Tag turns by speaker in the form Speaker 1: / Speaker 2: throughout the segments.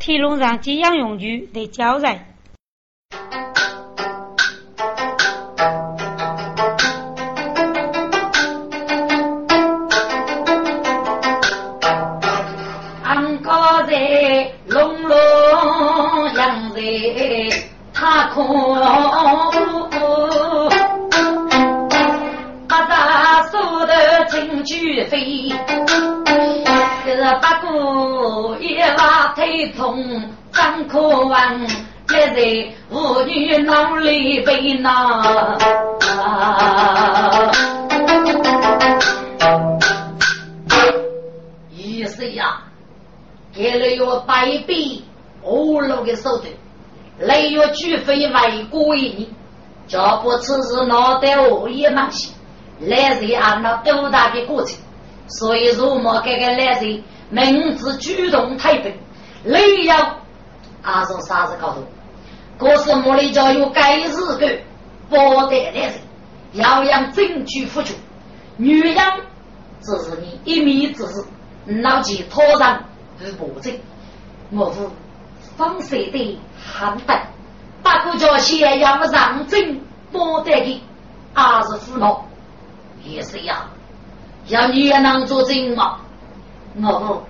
Speaker 1: 天龙上寄养用具得交代。
Speaker 2: 拉推动张可王，也在妇女脑里被拿。意思呀，给了有百倍五路的手段，来有举飞外国一年，叫不此事脑袋我也忙些，来是按照多大的过程。所以，如果这个来人名字主动太平，理由还是啥子高头？可是茉莉家有该日个不得的人，要让证据付出。女人只是你一面之词，脑筋拖上是不正。我是放射的寒等，不过叫先要让证不得的，还是胡闹，也是呀。要你也能做证吗？我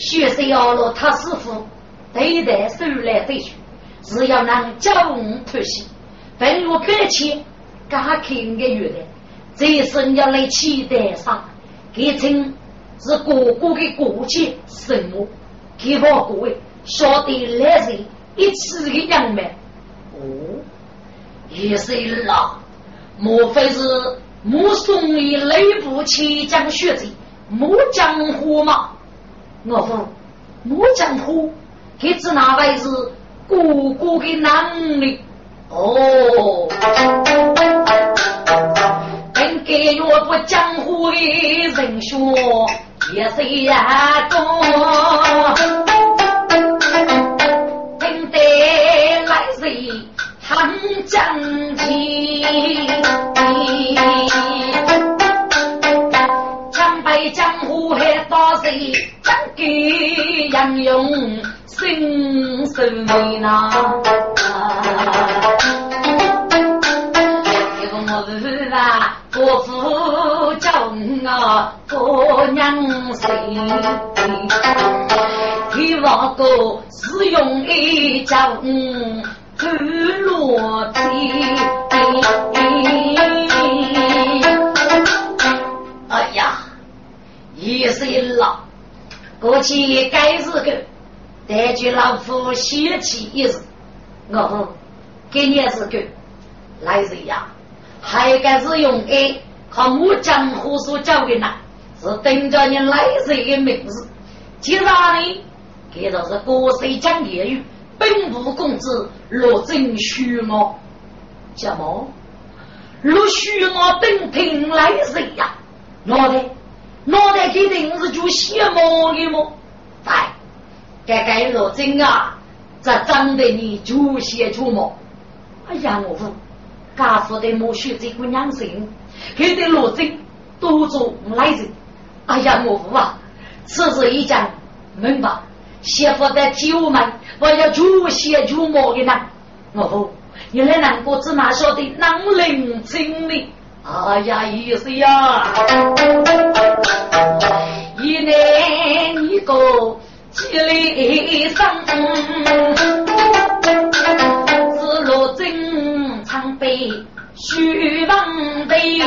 Speaker 2: 学生要落他师傅对待手来对去，只要能教我脱息，本我白起敢看个月的，这是你要来期待上，给称是哥哥的过去什么？给我各位晓得来人一次的样貌。哦，也是了，莫非是？目送你内部起将血贼，木江湖吗？我说木江湖，给只那位是哥哥的能力哦。本该若不江湖的人学也是呀多，等得来日长江天。张给杨勇心受为难，这个我是啊，国父教我过娘心，希望个使用一教看落地。哎呀，也是老。过去该日个，带着老夫写起一日，我给你是个来人呀，还该是用爱靠我江湖所教的呢，是等着你来人的名字。接着呢，给的是国税讲言语，本部公子落正虚毛，什么？落虚毛等听来人呀，哪的？脑袋肯定是就羡慕的么？哎，该该罗真啊，这长得你就写出么？哎呀，我说，家父的莫学这个娘生，给的罗真多做来人。哎呀，我父啊，此事一讲明白，媳妇的酒门，我要就写就么的呢？我父，你来难过，只哪晓得能领真理？哎呀，意思呀！一年一个吉利生，是罗真常备虚王备。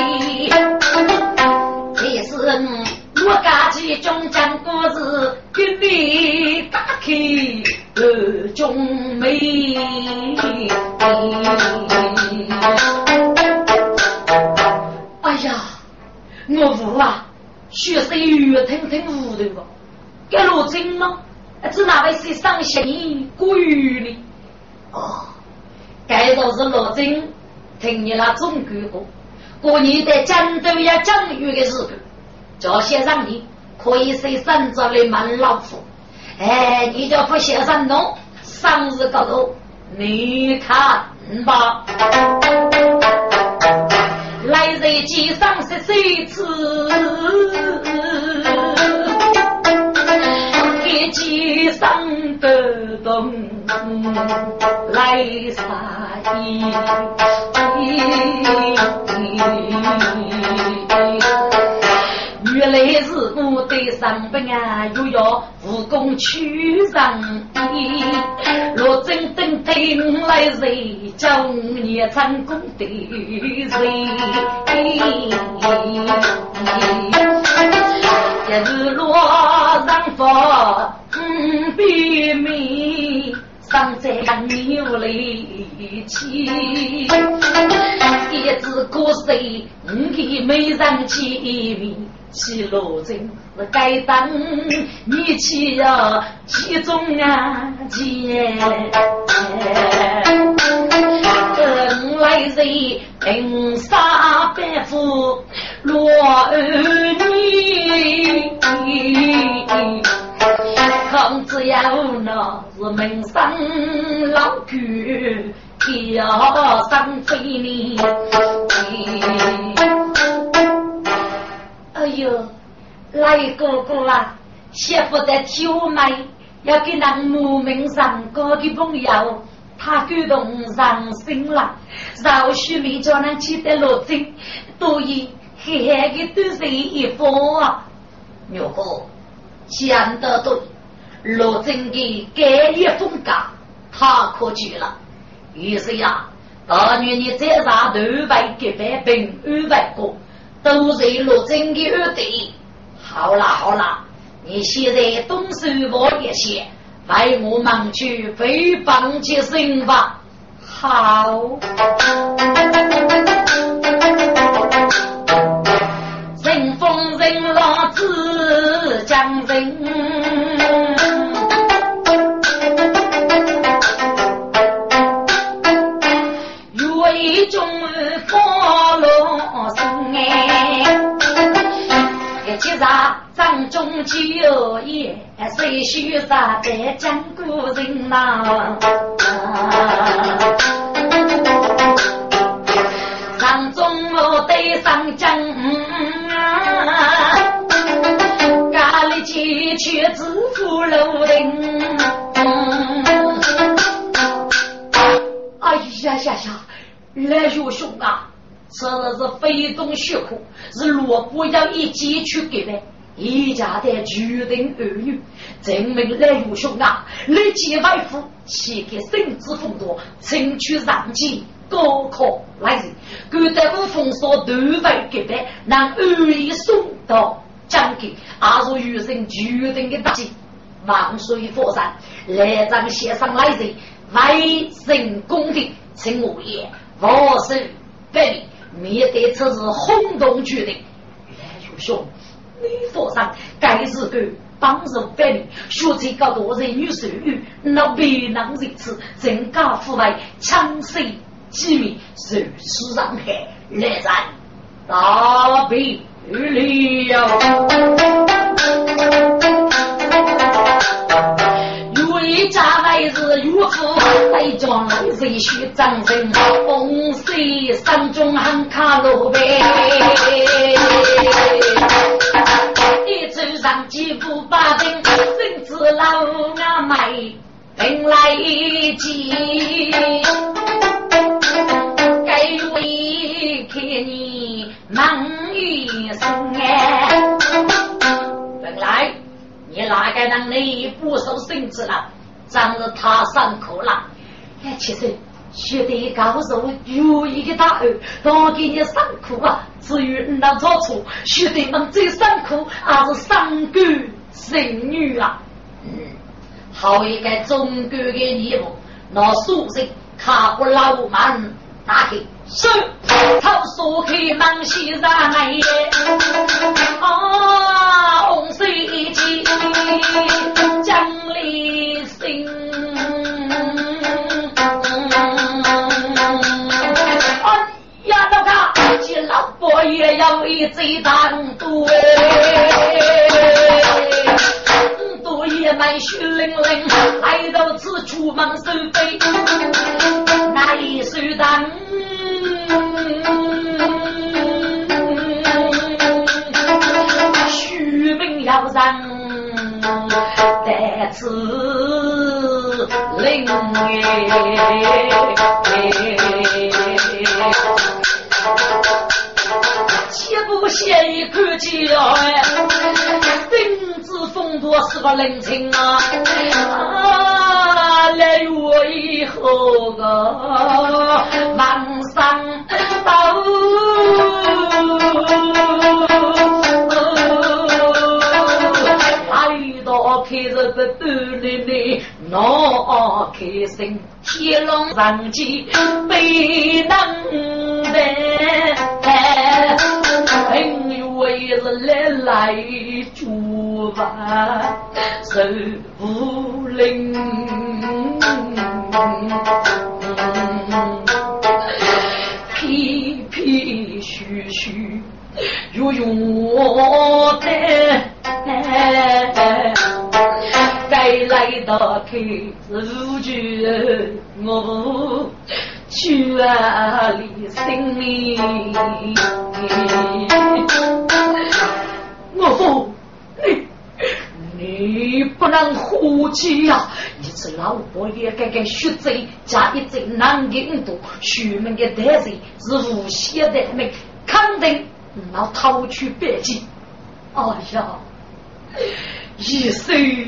Speaker 2: 这是我家起中将故事，给你打开二中美。我无啊，学生越听听糊涂个，该罗真吗？只那位是伤心过于呢？哦，该说是罗真听你那中国话，过年在战斗要降雨的时候，叫先生你可以随身着来满老虎。哎，你就不先生弄，生日高头你看吧。来日，街上十岁次，给几上得动来杀意。原来是我的上本啊，又要武功取上衣。若真等待我来谁，叫你成功的谁？一日落上佛，嗯，比美。上在牛里去，一只歌声，五给美人见面，去罗镇是该当你去呀，其中啊见。等来人平沙百夫罗儿女。公子要那是门上老鬼，要上飞你。哎呦，来哥哥啊，媳妇在挑眉，要给那母门上哥的朋友，他感动上心了，饶须没叫人记得落针，所以嘿嘿的多是一方啊，
Speaker 3: 牛哥讲得对。罗真的改一风格，太可取了。于是呀，大女你再上头外给百兵二百个，都是罗真的二弟。好啦好啦，你现在动手我一些，为我们去北帮接生吧。
Speaker 2: 好，人风人浪子将人。张中九爷，谁须杀得江古人呐？张中我得上将，家里急却自负楼顶。哎呀呀呀，来学兄啊！这是非同血苦，是罗布要一击去给的。一家的决定儿女，证明来有兄啊！立即外父，岂可身子风多，请去上级高考来人，赶在五封锁头外给的，让二爷送到江给，阿如余生决定的大计，万岁佛山来张先生来人，外人公的，请我爷王孙百里。面对此事轰动决定，来有兄。女佛上该是个帮助百姓，学这个多人女手语，那为难如此，增加腐败，强势机密，受死伤害，来人大悲了。为家来是岳父，来将来是须长生，风水山中很卡路呗。一走上几步把兵，甚至老阿妹等来一见，该为看你忙一生哎。本来你哪个能力不受绳子了？长日他上课了，哎，其实学得高手有一个大儿，多给你上课啊。至于那做错处，学得们最上课还是上官神女啊。
Speaker 3: 嗯，好一个中国的义务，那书生卡不老满，打开
Speaker 2: 是，他说开忙西上来，啊，红水晶江也要一嘴当多多爷们血淋淋，来到此处忙收费，那一手当。许名要上，但灵岂不先一口气哎，顶子风度是个冷清啊！啊，来我以后个往上走。开着不半里里，闹开心，天龙上机被能的，朋友为了来来煮饭，受无灵，皮皮嘘嘘，又用我的。该来的开日剧，我去啊里心里。不能胡气呀！你这老伯爷该该血贼加一贼难引渡，徐门的得罪是无邪的命，肯定要逃去北京。哎呀！一岁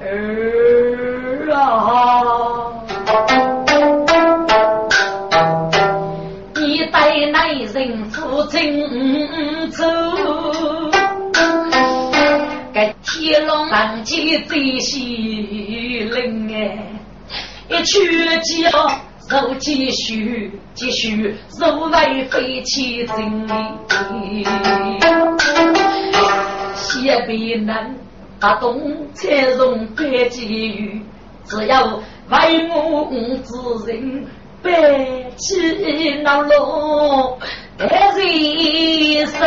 Speaker 2: 儿啊，你带男人出征走，一龙上机最喜灵哎，一去就手继续继续手来飞起真理。也必能把东财容百机遇，只要为我之人背起那路得人手，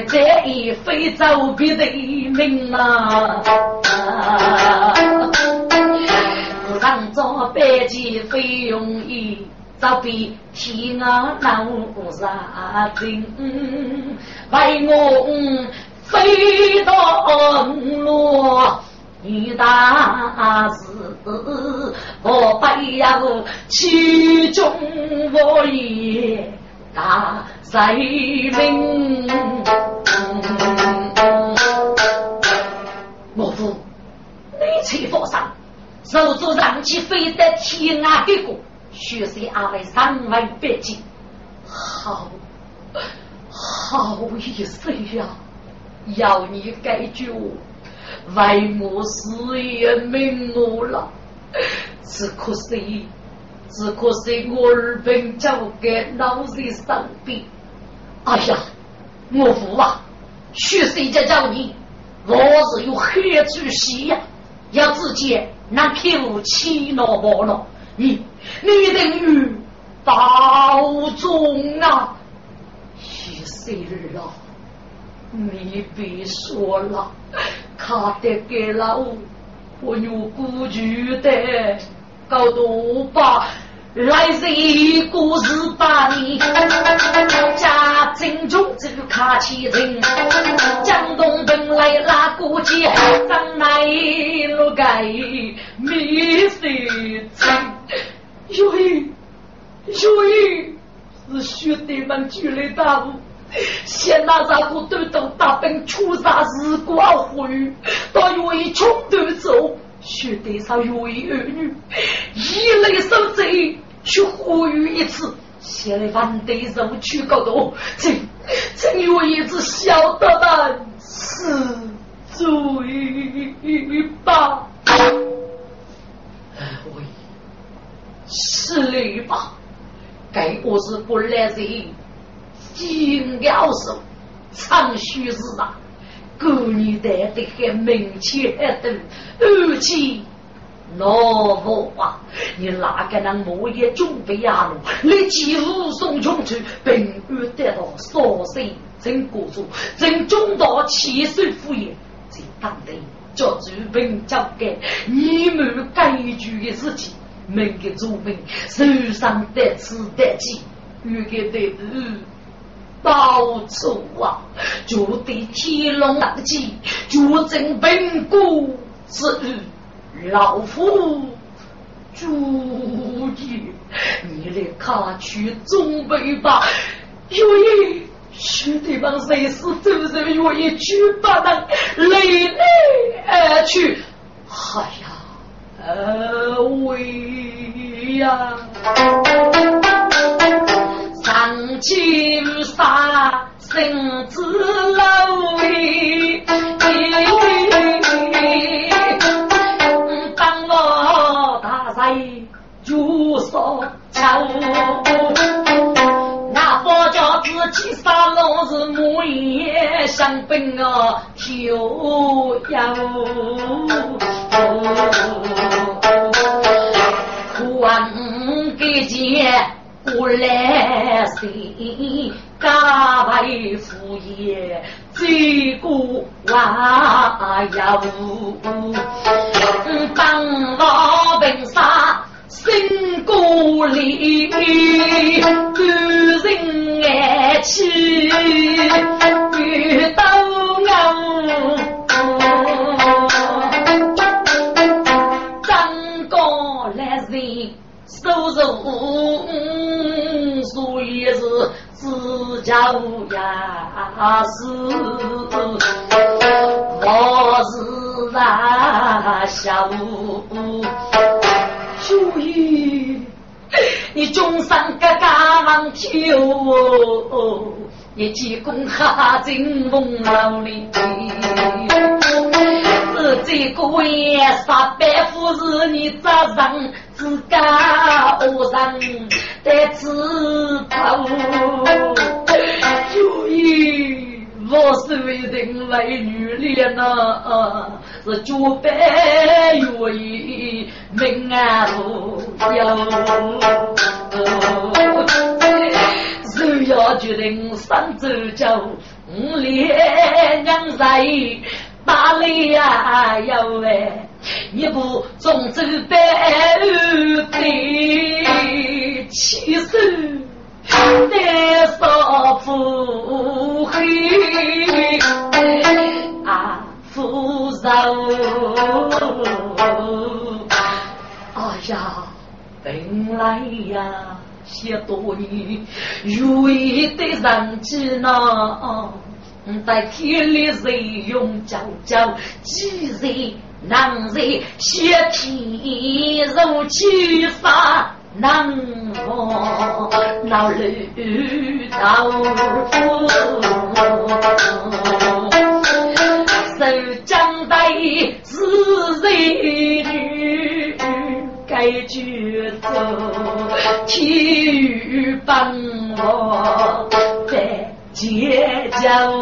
Speaker 2: 这一非走别的命啊！让做百机非容易。早比天涯难杀尽，为我飞到落你大事，我不要其中我也大才名。手足让其飞得天涯的过。学习阿位三万百斤，好好意思呀！要你改救，为我事业明目了。只可惜，只可惜我儿本交给老人生病。哎呀，我父啊，学习家叫你，我是有黑主席呀，要自己那口气恼不恼？你你等于保重啊，一岁儿啊！你别说了，卡得给老我有故居的高度吧。来日故事把你家正中这个卡起人，江东本来拉过节，张来路盖米色青。有意有意是兄弟们聚来大雾，先拿啥部队都大兵出杀日光火雨，到有意穷途走。兄弟上有一儿女，一类受罪，去呼吁一次，现在反对受屈高多，真真有一只小捣蛋是罪吧？喂，是嘞吧？该我是不来人，金了手，长须子啊！姑娘带的还门前等，而且老婆啊，你哪个能莫也准备呀路？你几路送穷去，平安得到少岁真过主，真中到七岁敷衍，这当得叫主本交给你们该居的事情，每个主本受伤得吃得起，预给得日。到处啊，就对天龙大气，就正本固是老夫主意，你来卡去准备吧。有意兄弟们随时都是愿意去把那累累而去。哎呀，二位呀，上青山。身子老矣，当我大人就说巧，那佛教自己杀老是木叶香槟啊，秋阳，关给姐过来谁？家为父业，最过万有。当我平沙心过里，感人爱妻呀是，我是那小注意，你终生个家忙求，你济公哈进梦楼里。这个月三百户是你责任，自家恶人得知道。我是为人为女脸呐，是绝不愿意命啊不要。只要决定上周就五连两在。哪里呀？要喂，一部中州白的气死，难少富黑啊富饶。哎呀，本来呀，些多年如意的人气呢。在天里谁用脚脚，几人能人血皮肉气发能我老绿刀，手将带是人女，该举走天雨帮我在。结交，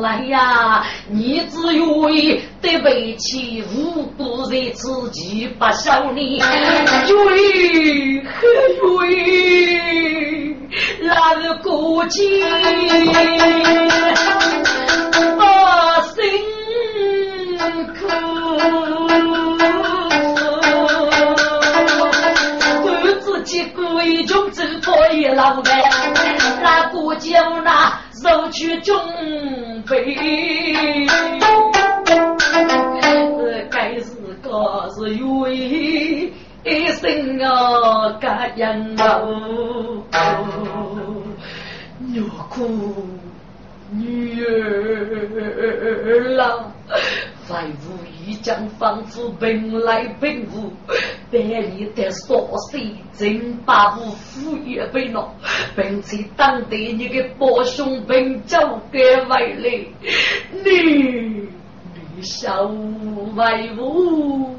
Speaker 2: 来呀，你只为得背起无辜人 自己不晓你，为何为那个过节，我辛苦。为中之可以老干，那国舅那手去准备，该是个是为生啊干人哦，我苦女儿郎。在无意将仿佛本来本无，但你的所思真把无富也被恼，并且当地你的伯兄本交给外来，你小为无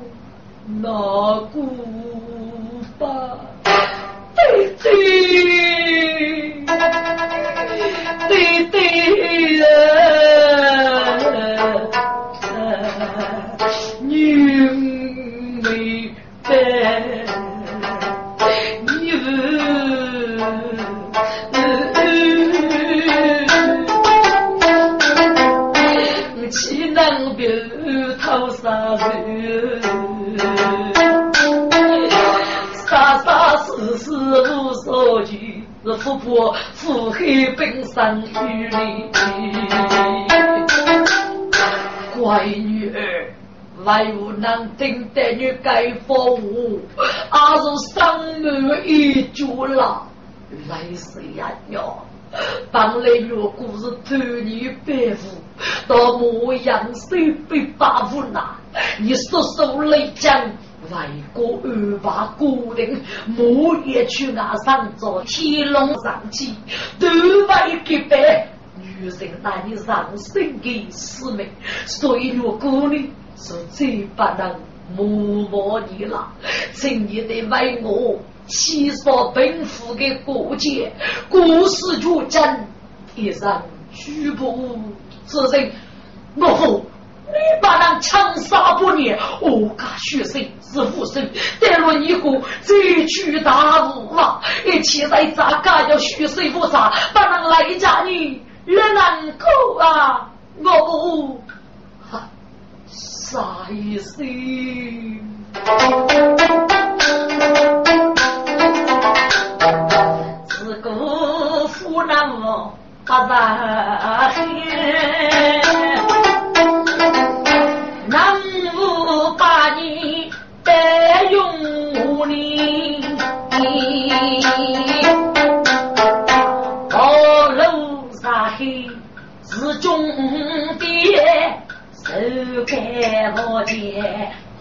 Speaker 2: 那古吧？对对对对人！女美白，头上人？杀杀死死无所惧，是富婆腹黑本身与你。
Speaker 4: 乖女儿，为无能听得你该服务，阿是生儿一族了，来世呀哟。当来若故是偷你白父，到模样手被八夫拿，你叔叔来讲，外国二把固定，莫也去那上做天龙上去，都为给白。女人那你上身的使命，所以若果呢是最不能磨磨你了，请你得为我。七说奔赴的过节，故事绝真，天上举步之人，我父，你把人枪杀不灭，我家血生是父生，得了你个罪去大悟啊！一切在咋家要血生不杀，把人来家你人难口啊！我不杀一心。
Speaker 2: 把南无把你带用你，高楼上黑是中的，手开我剑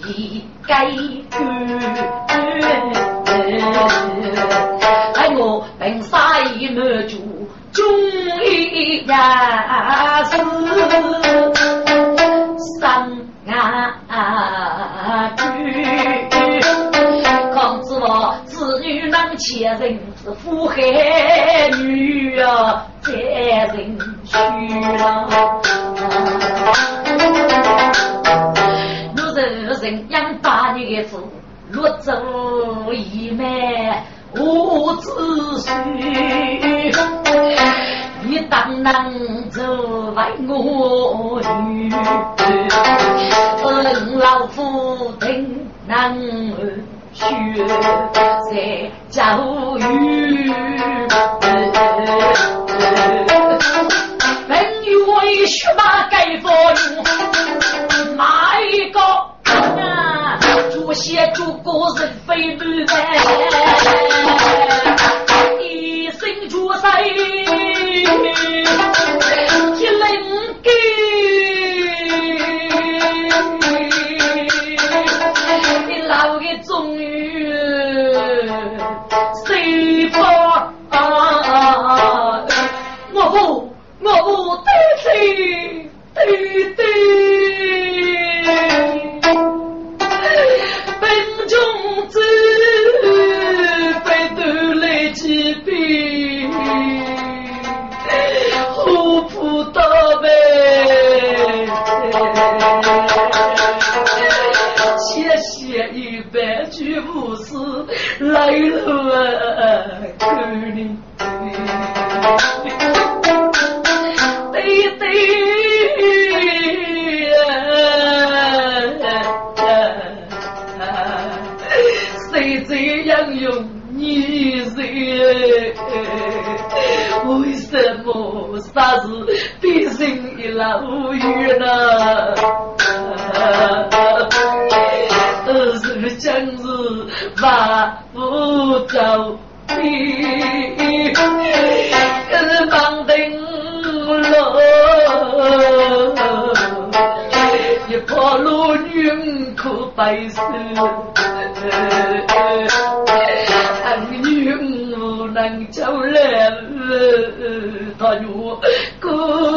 Speaker 2: 一改哎我本杀一满足。终于呀是三啊去，况子我子女能前人是富海女啊，在人去了。当能做为我女？等老夫定能学在教育。本欲为血马改佛用，哪一个？主写主个人非女一不是来了看你，对对谁这样用你人？为什么啥子比人一老远呢？福走遍，跟忙登路，一破路云可白首，女无能走来，他若哥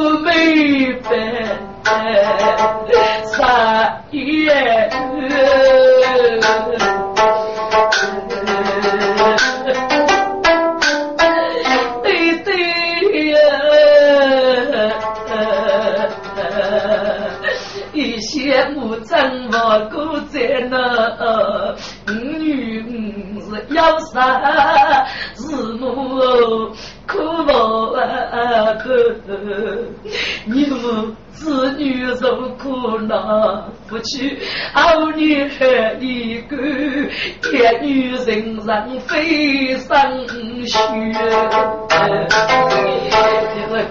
Speaker 2: 上飞上雪，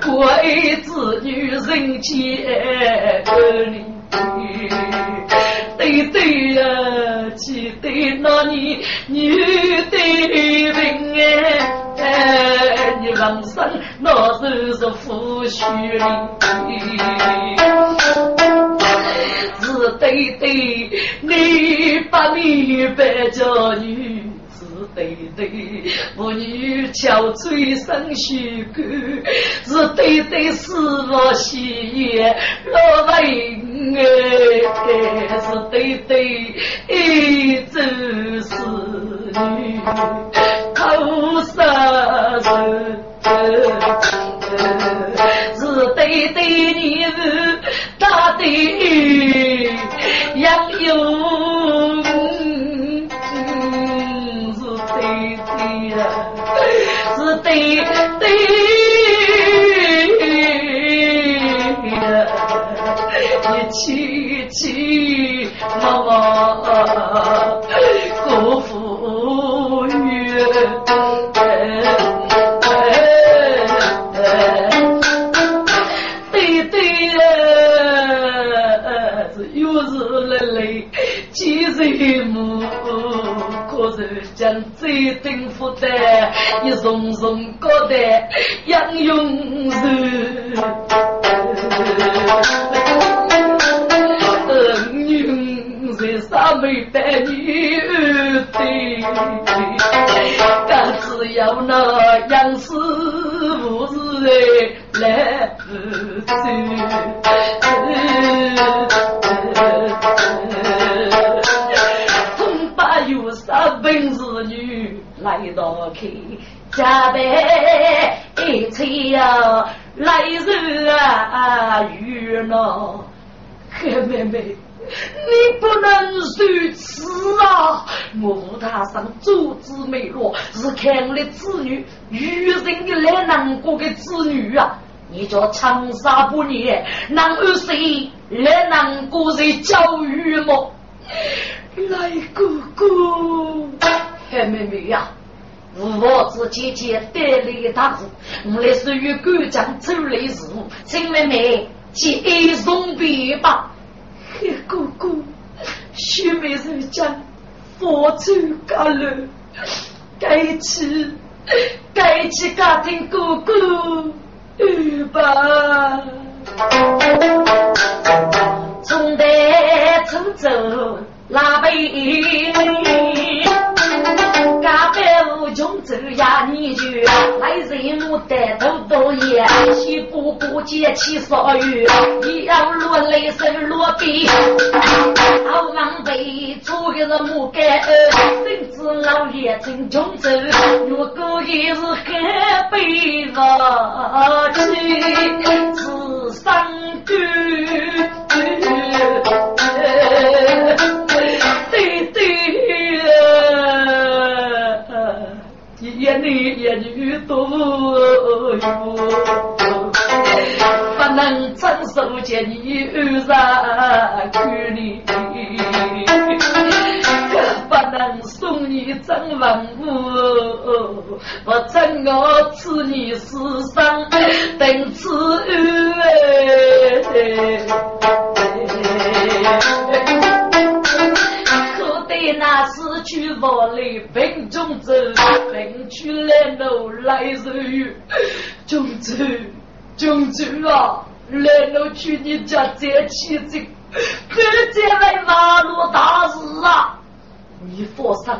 Speaker 2: 鬼子女人间里，对对呀、记得那你女的命哎，你人生那是是夫婿，是对对，你把你白叫女。对对，妇女憔悴生须干，是对对师傅喜悦老文哎，是对对一走是女头杀人，是对对你是大对杨勇。对对一起起我辜负于对对又是累累几岁母。可是将最顶负担，一重重高担杨勇士，恩勇在上面带你对，但只要那杨师傅是来本女来到客，家备一切呀，来日啊遇恼。妹妹，你不能如此啊！我府堂上祖子美落，是看我的子女，愚人的来难过的子女啊！你叫长沙不念，难二谁来难过的教育么？来哥哥，黑妹妹呀，我子姐姐带来大事，我来是与干将走来事务，请妹妹接一送别吧。黑哥哥，徐美人讲，佛祖高人，该去该去家庭哥哥，去吧。从台从走。拉背，家百无穷走呀，你就来人母带头多也，西姑姑接起少雨，一要落泪手落笔，好狼狈，做个是木杆儿，甚至老爷真穷走，如果也是很悲伤，只伤感。对一男一女都有，不能承受见你二杀苦你，不能送你真文物，我真我赐你世上等此恩。我来病中走，病去来路来日月，中走中走啊！来路去你家再起走，这将来马路大事啊！你放心，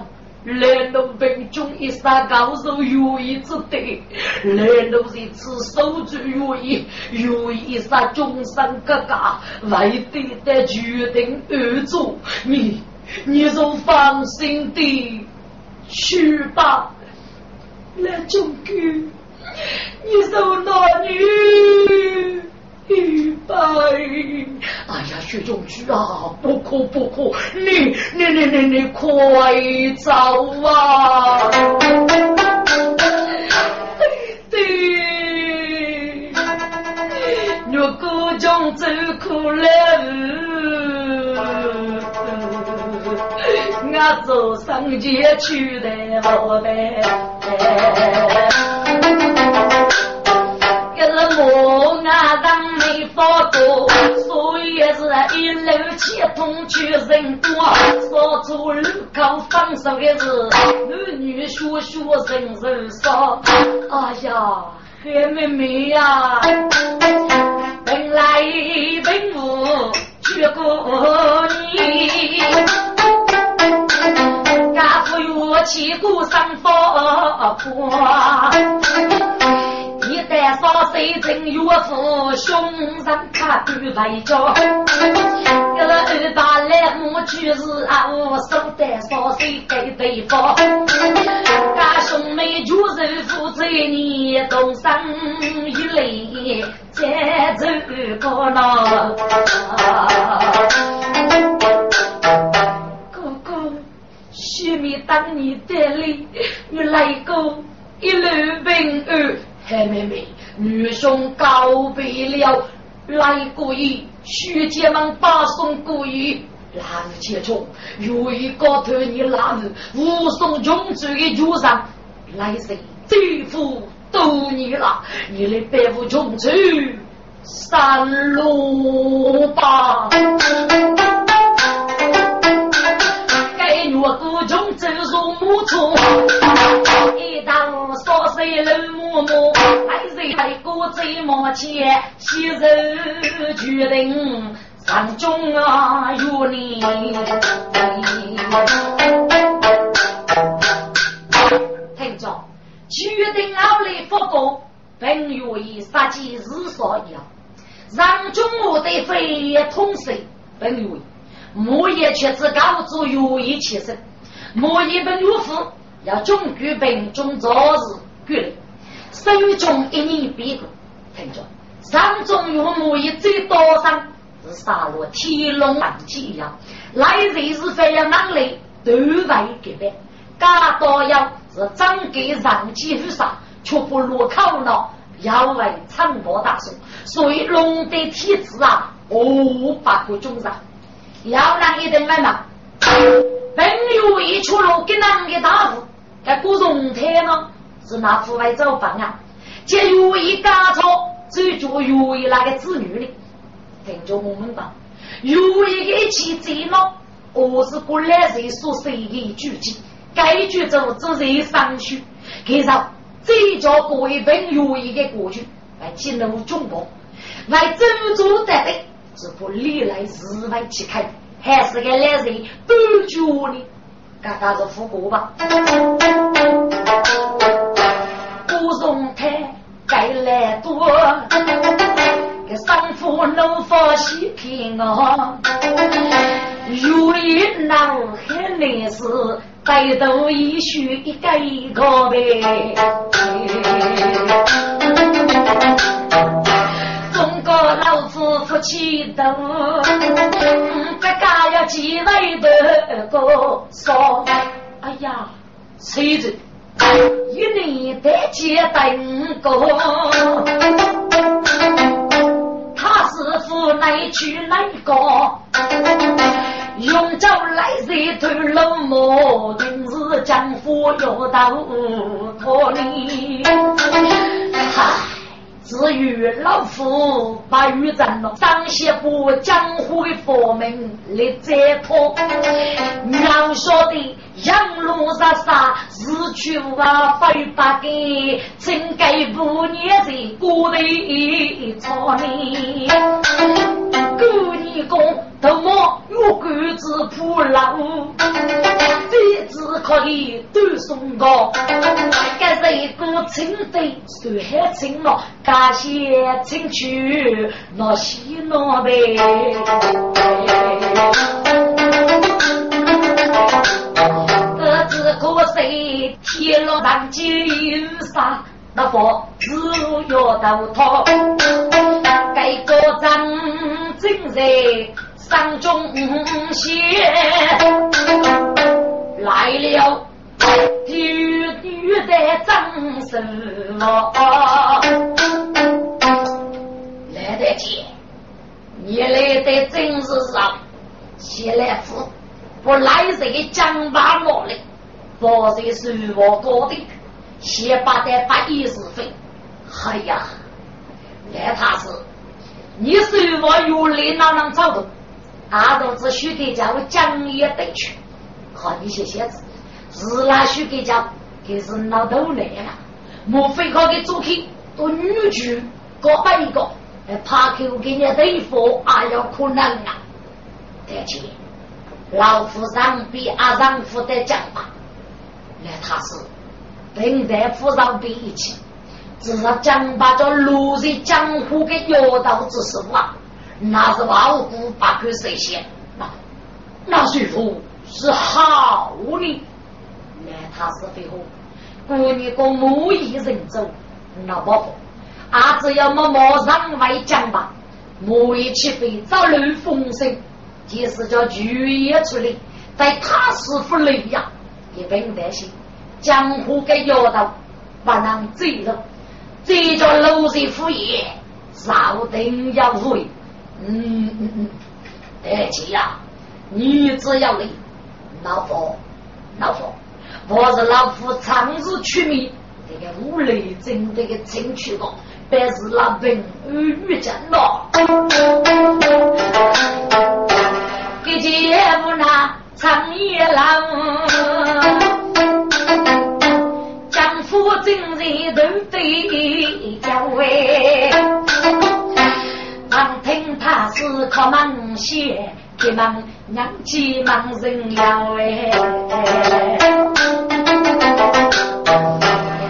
Speaker 2: 来路病中一杀高手有意之得，来路是此手足有意，有意杀终身哥哥，为得的决定而做你。你就放心的去吧，来中哥，你受男女一拜。哎呀，薛中举啊，不哭不哭，你你你你你快走啊！对，若各种走苦来。走上街去的老板，这是我俺上没发过，所以是一路接通去人多，少出路口放手的是男女学学人人少。哎呀，黑妹妹呀，本来本无娶过你，家父有妻孤生佛婆。三少岁正岳父，胸上卡对外交。一个二八来母就是啊，我手带少岁给对方。家兄妹就是负责你东山一类再走过了。当你带领你来过一路平安。黑妹妹，女兄告别了，来故意，徐姐们把送故意，男切冲，有一个头你拉子，武松穷追的路上，来生这副都你了，你的背负穷追三路吧。我孤穷走入木处，一当少岁冷漠漠，来人来过最莫前，昔日决定上中啊有你。听着，决定奥来复国，本愿意杀鸡日所要，让中我的飞通水，本愿意。莫言却只告诉有意起身，莫言本岳父要中举本中早日决定，手中一年别过，听着，上中有莫言最多上是杀戮天龙狼藉一样，来人是非要难来，都为给办，家多要是张给上级去杀，却不落口了，要为长波大宋，所以龙的体质啊，五百个中上。要让一等来嘛？本有一出路给哪个大户？在古荣台呢？是拿户外走房啊？借有一家错，最主有一那个子女的，听着我们吧。有一个妻子呢，我是过来人所写的句子，该句子只是上去，给上这叫过一本有一个过去来进入中国，来珍珠的的。是不历来日外去看，还是个来人不觉呢？刚刚是复古吧？古松台该来多，给商夫能发喜平啊！如意闹很难事，带头一须一个一个呗。老夫夫妻都，这家要几位的个说，哎呀，谁子一年得接等过，他师傅来去来个，用招来人头冷漠，今日江湖要到脱离，哈。至于老夫把玉斩了，张些部江湖的佛门来解脱。娘说的杨龙杀杀，日去无啊非八给，真该不念在古代草里。古年公头毛玉冠子铺老，妃子可以都送高。清妃，谁还清了？感谢请去那西那北，各自各谁天落上金沙，那佛只要到头，该个张正在上中仙来了。女女的张生了，来得及，你来的真是上，谢来福，不来这个江巴落来，不是是我搞的，先把的把意思费，哎呀，来他是，你是我有力哪能找的？阿都只许给家我讲也得去，好你写写字。是拉许给讲，可是老头来了，莫非靠给做客，都女婿各把一个，怕给我给你对付，还有可能啊！得去，老夫上比阿丈夫的讲吧，那他是。等待夫上比一起，只是讲把这落在江湖的妖道之事啊，那是万古不可实现。那那师傅是好的，那他是废话。姑你个木易人走，那不好。俺只要么马上外讲吧，木易起飞早露风声，即使叫剧演出来，在他师傅里呀，也不用担心。江湖的妖道不能追了，这叫老人敷衍，少定要会。嗯嗯嗯，而且呀，你只要你老婆，老婆。我是老夫长日取名，这个五雷真这个进去过，便是老兵遇见了。给姐夫那长夜郎，丈夫正人都对要喂，旁听他是靠忙些。急忙娘急忙人了哎，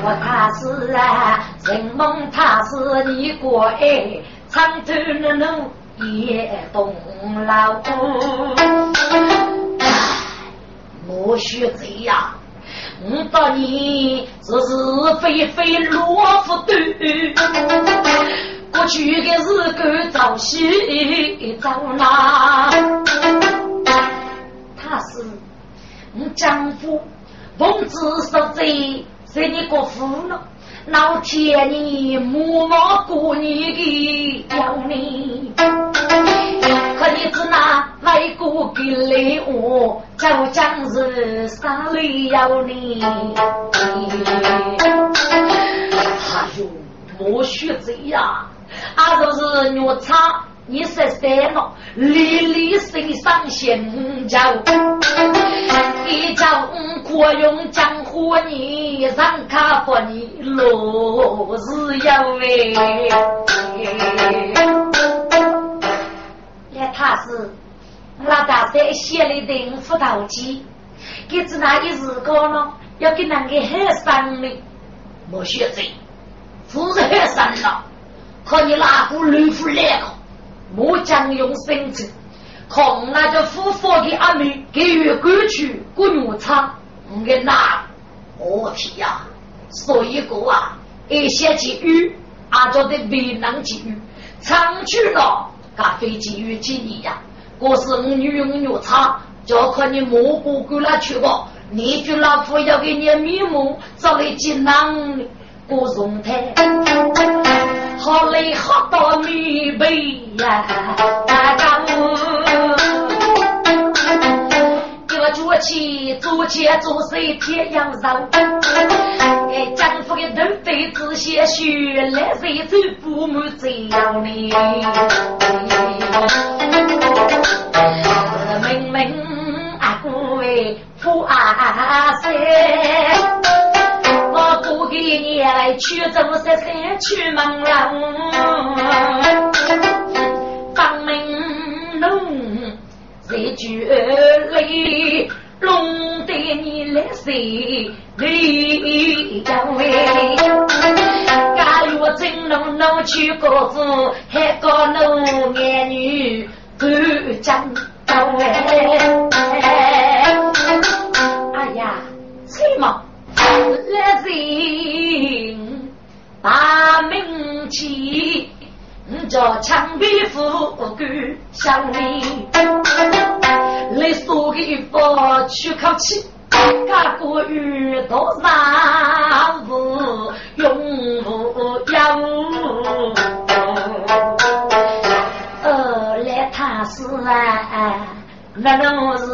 Speaker 2: 我他是啊，人梦他是你过哎，长途的路也东老莫学这样，我到你是是非非罗不对。过去的日子早西早哪？他是我丈夫，奉旨守贼，是你国父了。老天你默默过你的要你，可你只拿外国给礼物，叫将士杀里要你。哎呦，莫学贼呀！啊，就是牛叉，你十三了，历历身上行走，一朝可用江湖你上卡不你落日有哎。来，他是那大山写了的辅导机，给子那一日高呢，要给那个很伤的，莫学贼，不是很伤了。可你哪个吕布来了？我将用身子，看那个夫妇的阿妹给予过去过牛场，我给拿。我天呀！所以个啊，一些机遇，阿叫的危难机遇，长去了，咖飞机遇几年呀？我是我女用牛场，就看你蘑菇过来去吧。你就老夫要给你面目，找来锦囊过荣台。好累好到米杯呀，大家伙，给我做起做起做事天阳上，哎，丈夫的头被子些血来谁走不满这样哩？明明阿哥哎，富阿三。给你来去走。十三去门郎，当门弄在酒里，弄得你来谁泪干喂？假如真弄弄去国父，还搞弄眼女干将干喂？哎呀，谁嘛？来人，把名气，叫枪毙富贵乡里，来说个一把去口气，家国遇到难无用无有，呃，来他是啊，那都是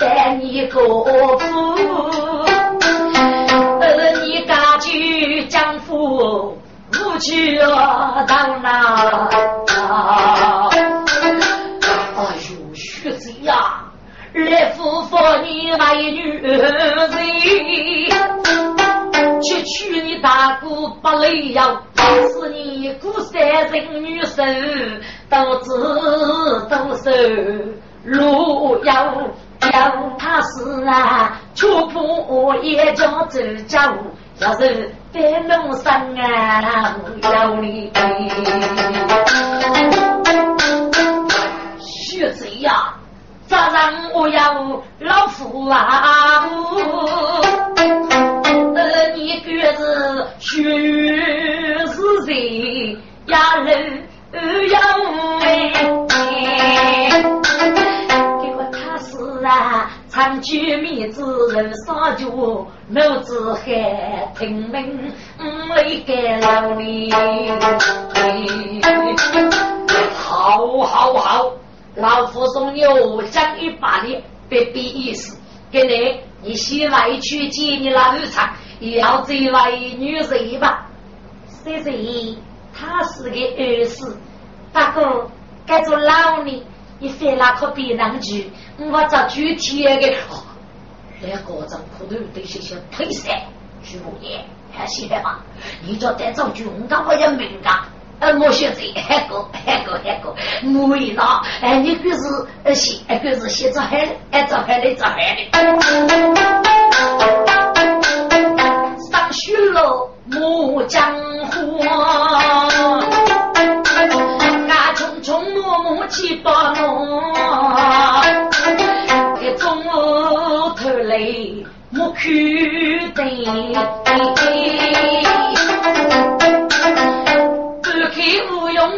Speaker 2: 带你过府，呃，你赶去江府，不去到哪？哎呦，学子呀，来夫妇你为女人，大姑不累呀，是你姑三人女手都知都手路要要他死啊，却我也叫走家务，要是别弄伤啊，要你学贼呀！咋让我要老夫啊？呃，你个子学是谁呀？人要哎，啊，长居面子人少酒，老子还听命没给老李。好好好。老夫送牛讲一百里，别比意思。给你，你先来去接你老二场，要这位女人吧？谁谁？他是个儿子。大哥，该做老呢，你非那可别让去。我找具体的，两个张裤头得些些退色，去五年还行吧？你叫带走军，我我也明噶。呃，莫学这还个还个还个，木一拿，哎，你可是呃写，可是写着海，哎，着海的着海的。上学了，莫江湖，去把弄，一中午头来木去的。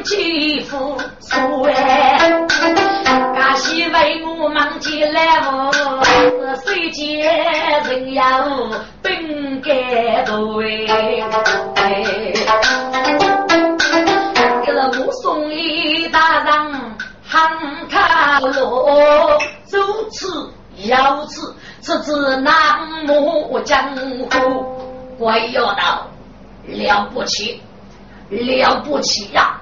Speaker 2: 欺负苏哎，家媳为我忙起来哦，谁见人要本该多哎。给了我送喊卡罗，走此要此，此次南无江湖，怪要道了不起，了不起呀！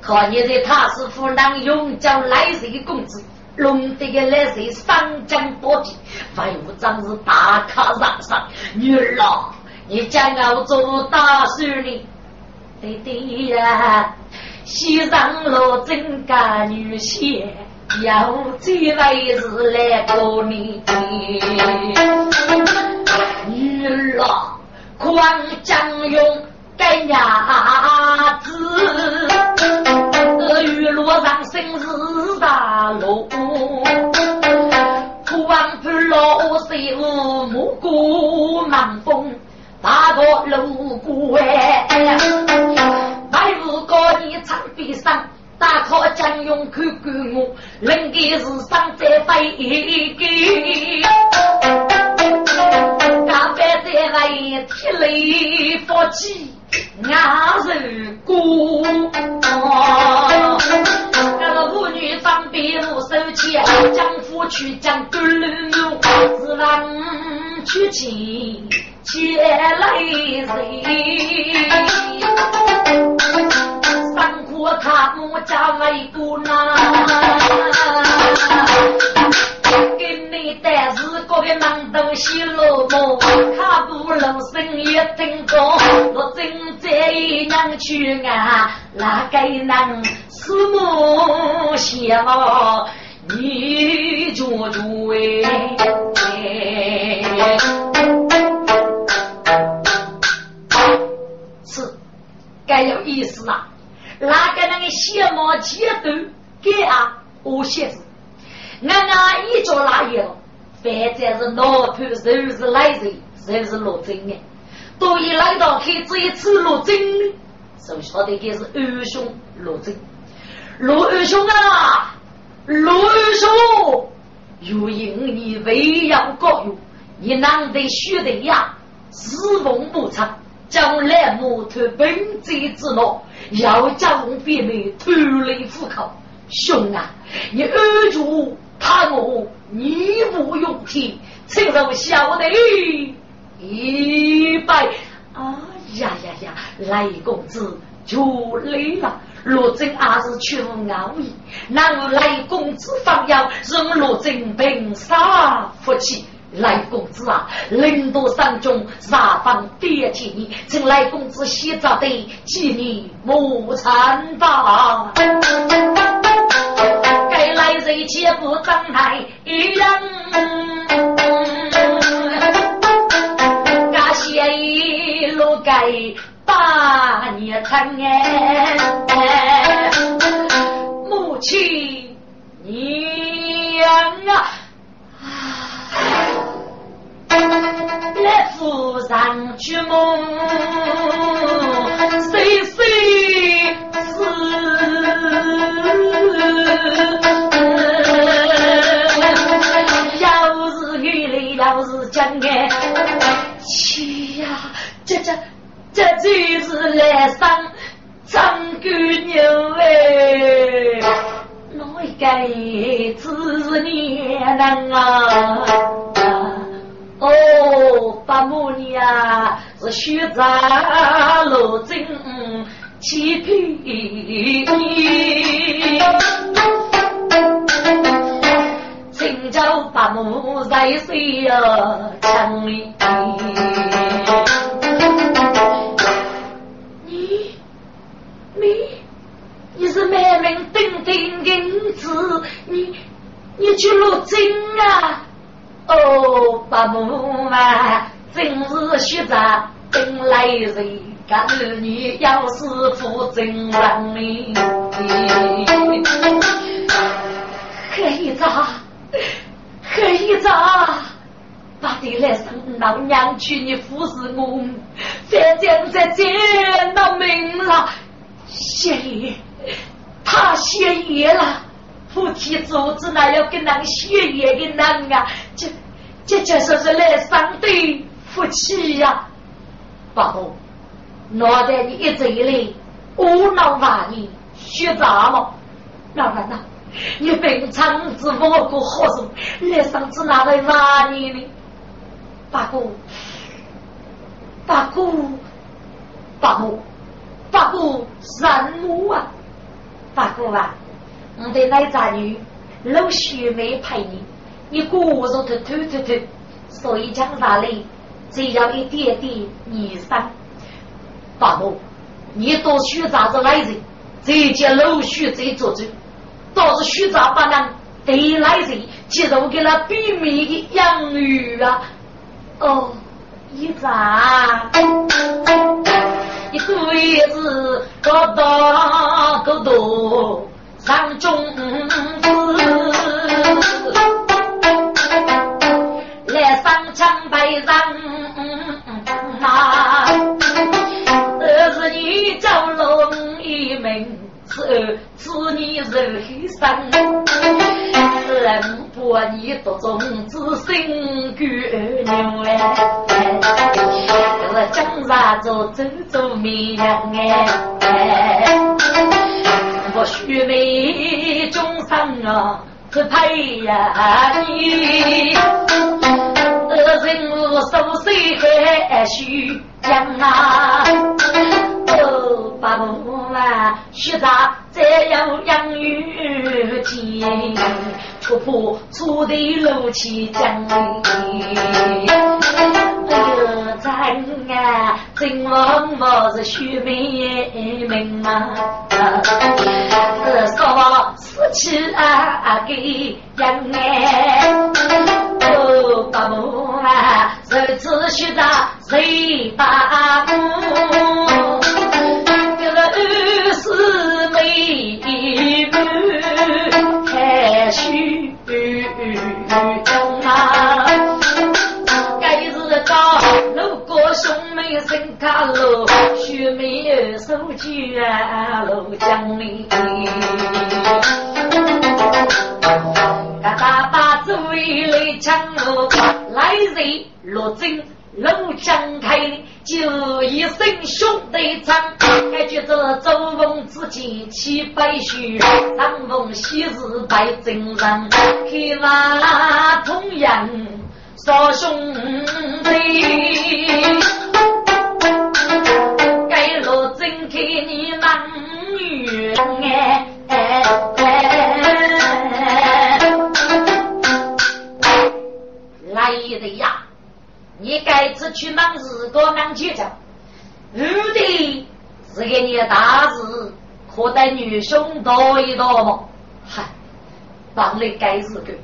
Speaker 2: 看你在他师傅能用叫来谁公子，弄得个来谁三江多地，外务长是大咖上上。女儿啊，你将要做大事呢？对对呀，西上路真干女婿，要这位是来过你。女儿，狂将用。该伢子，雨落上生日大路，苦王不老水雾，木过满风，大个路过哎，高你长臂上，大靠将勇看管我，人的是上在飞机。大白在来铁雷发起。伢是姑，那个妇女方便我收钱，将夫去将狗路用，是让去请接来人，三苦他母家为姑娘。给你带是个个忙东西落寞，卡不楼生一等高，我正在一娘去啊，哪个能是我想你做主哎？是，该有意思了。哪个那个小毛接头给啊？我写字。俺俺一着哪有？反正是老头，就是来人，就是罗真的。都一来到看这一次罗真，就晓得该是二兄罗真。罗二兄啊，罗二兄，有因你为要高勇，你难得学得呀，四风不长，将来木头本贼之要将别妹偷来虎口。兄啊，你二主。他我义不容辞，请受小的一拜。啊呀呀呀，来公子就来了。罗真阿是全无傲难来公子方要让罗真平杀福气，来公子啊，领导三军杀方别见你，请来公子洗澡的纪念母参吧。该来人切不张开一人，感谢一路该把年成哎，母亲娘啊。来扶上去梦，谁谁是？要是雨来，要是江哎，去呀！这这这就是来上张姑娘哎，哪一个是娘人啊？哦，八母娘是虚杂罗真欺骗你，请叫八母在谁呀？城里，你你你是满门登顶银子，你你去罗真啊？哦，八木啊，真是学着等来人，家儿女要是负真亡命。黑子，黑子，把你来生老娘娶你服侍我，再见再见到命了，谢爷，他谢爷了。夫妻组织那要跟那血液的人啊，这这这说是来上对夫妻呀。爸爸，脑袋你一嘴里无脑玩意，学杂么？老人呐，你平常子我过好事，来上次哪来骂你呢？八哥，八哥，八哥，八哥，什么啊？八哥啊！我的奶渣女陆续没陪你，你过着的偷偷偷，所以讲啥嘞？只要一点点泥沙，爸母，你多学杂子来人，这件陆续再做主，倒是学杂不能对来人，接受给了避免的养育啊。哦，一咋？一个月子搞大搞多。上中子，来上枪白人啊！这是你叫龙一名，是是你人生，人把你独种子心牛哎，这江山做走走绵哎。我须眉终生啊，可配呀你，人物熟悉还须讲啊，哦，八母啊，学杂再有养育亲，不怕出头路起将。哎呦，真啊，真王我是虚名啊，呃，说死去啊给养哎，哦，八母啊，这次学杂谁把母？这个二师妹母还兄妹生卡路，兄妹二手绢啊，路江里。嘎达把子为来抢路，来人落针路江开，就一声兄弟唱，还觉得周凤之间七百许，张凤昔日拜真人，看那同样。少兄弟，该落真看你忙女哎哎哎，来人高难解决，如的是给你大事，可待女兄多一多么？嗨，当了该是个，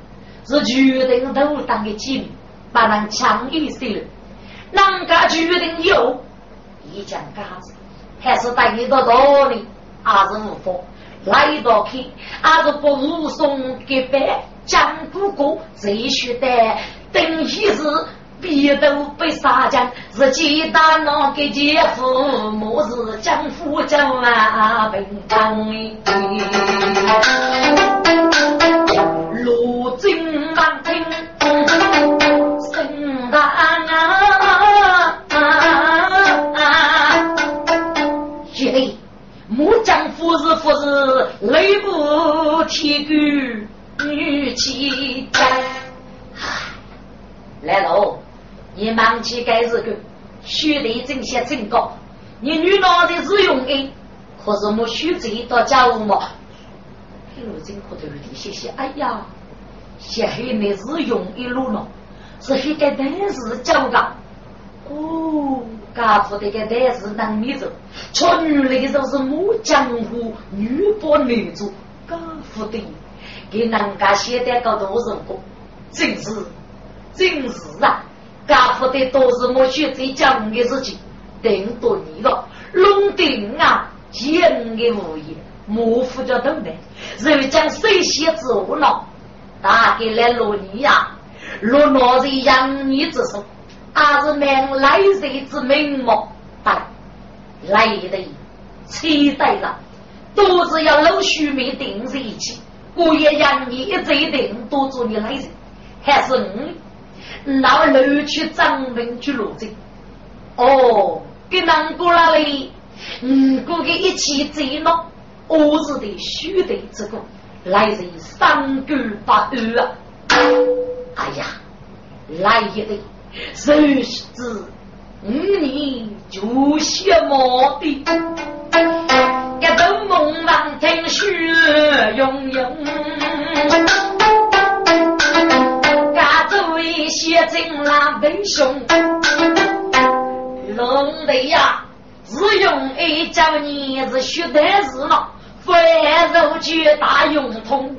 Speaker 2: 是决定都当的紧，把人强一些了，哪个决定有？一讲嘎子，还是带你到道理，还是无法来到去，还是不如送给别江姑姑最须得等一日。别都被杀将，是鸡蛋那个姐夫，莫是江湖叫啊平常。雷不提钩，女气家。来喽！你忙起该日个，须得正些正高。你女老的是用的，可是我须得到家务嘛。黑罗真可头有点谢谢。哎呀，小黑那是用一路了，是黑个单是教的。哦，家父的个单是男女走，穿女的都是母江湖女播女主，家父的给人家写的个多少个，真是真是啊！家父的都是我学最讲的事情，顶多你个龙顶啊，见的无言，莫负着头呢。人将谁先之物呢？大概来罗尼呀，罗老人养你之手，还是命来人之命么？但来的期待了，都是要老须命定在一起。我也让你一一定多做你来人，还是你。那楼去张明去罗镇，哦，跟南过那里，嗯，过个一起走了，我是的须得这个，来人三更八二啊！哎呀，来也得，谁知五年就羡慕的，一头梦望听雪拥拥。写进那文兄，龙的呀，只用一叫你是学的是了，非肉就大用通。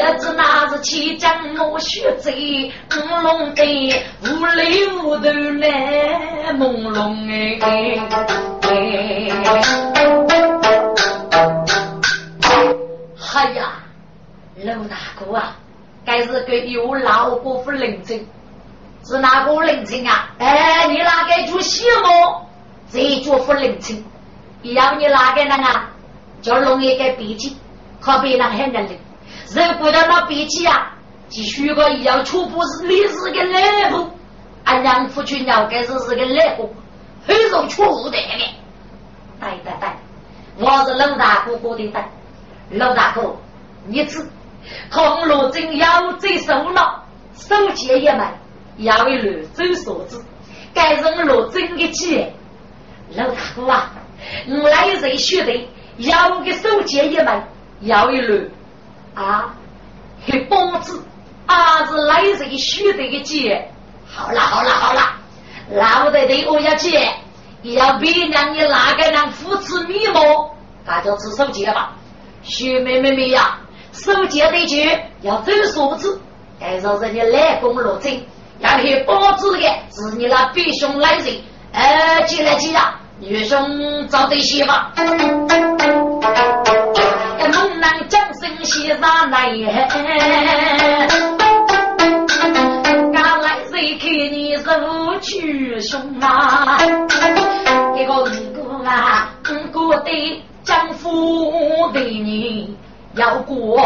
Speaker 2: 儿子那是七将我学贼，五龙的无里无头来朦胧哎。哎呀，老大哥啊！该是个有老伯父领证，是哪个领证啊？哎，你哪个做西么？这做夫领证，要你哪个人啊？叫弄一个笔记，可别人很认的。如果到那笔记啊，继续个要初步是历史个内部，俺娘夫去了解是是个内部，很受错误的。对对对，我是老大哥哥的带，老大哥，你知。孔罗真要走手了，手节一枚，要一路走所子，该人罗真的钱。老大哥啊，我来人学的，要个手节一枚，要一路啊，黑帮子，啊是来人学的个钱。好了好了好了，老得的我要钱，要别让你哪个人扶持你么，那就吃手节吧，学妹妹妹呀。守节对决要走数字，该说人家来攻落阵，要去保子的是你那弟兄来人。呃，进来进来，女生找对媳妇。猛男将身西上来，赶来谁看你如去兄啊？一个五哥啊，五哥的丈夫的你。要过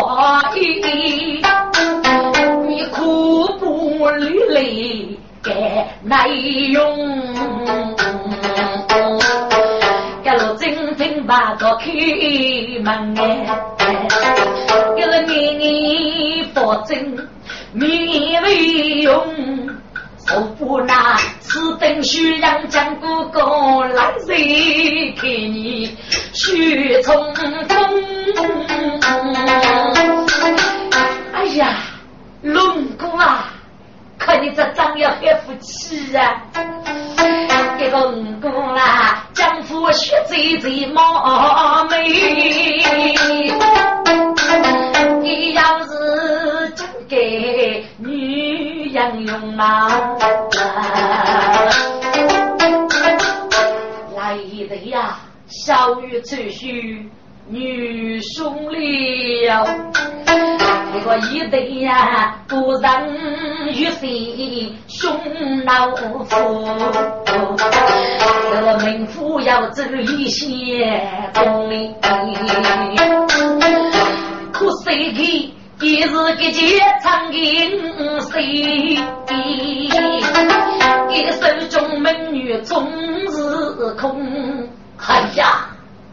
Speaker 2: 瘾，你苦不履累该耐用。给了真正把个开门哎，给了你你保证免费用。我不拿此等虚让江哥哥来谁看你血冲冲？哎呀，龙哥啊，看你这张要很福气啊！这个五谷啦江湖实最最貌美你要是嫁给女人用啊来一呀小女子许女兄了。这个一对呀，不人于心胸老夫，这个命妇要走一些功名，可谁给也是个结长银谁？一手中美女终日空，哎呀！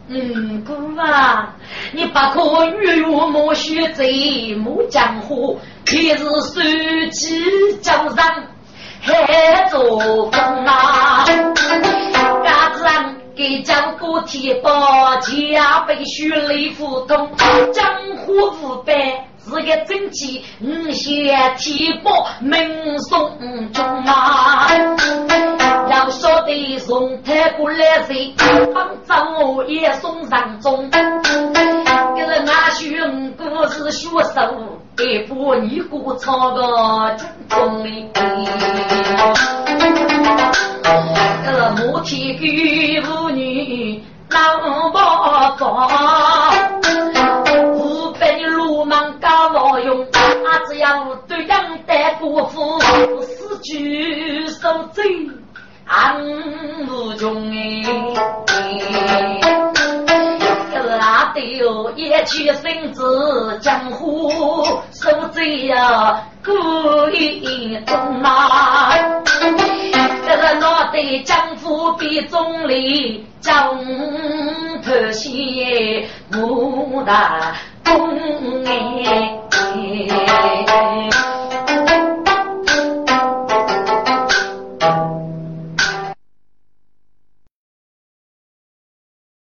Speaker 2: 嗯，姑啊，你不可与我莫学贼莫江湖，你是手机江山还做风啊！家人给江哥提包，家被血泪糊涂，江湖无败。是个真气，五线提拨门送中啊！要晓得送太过来谁，帮着也送上中。这是俺兄哥是学手，给不你姑唱个正宗的。这母体给妇女老包装。用，阿只要对养待国父，死举手走，安无穷哎。这哪得哟？一去身子江湖，手贼呀，故意中啊。这个脑袋江湖比总理，江头些武大。公哎。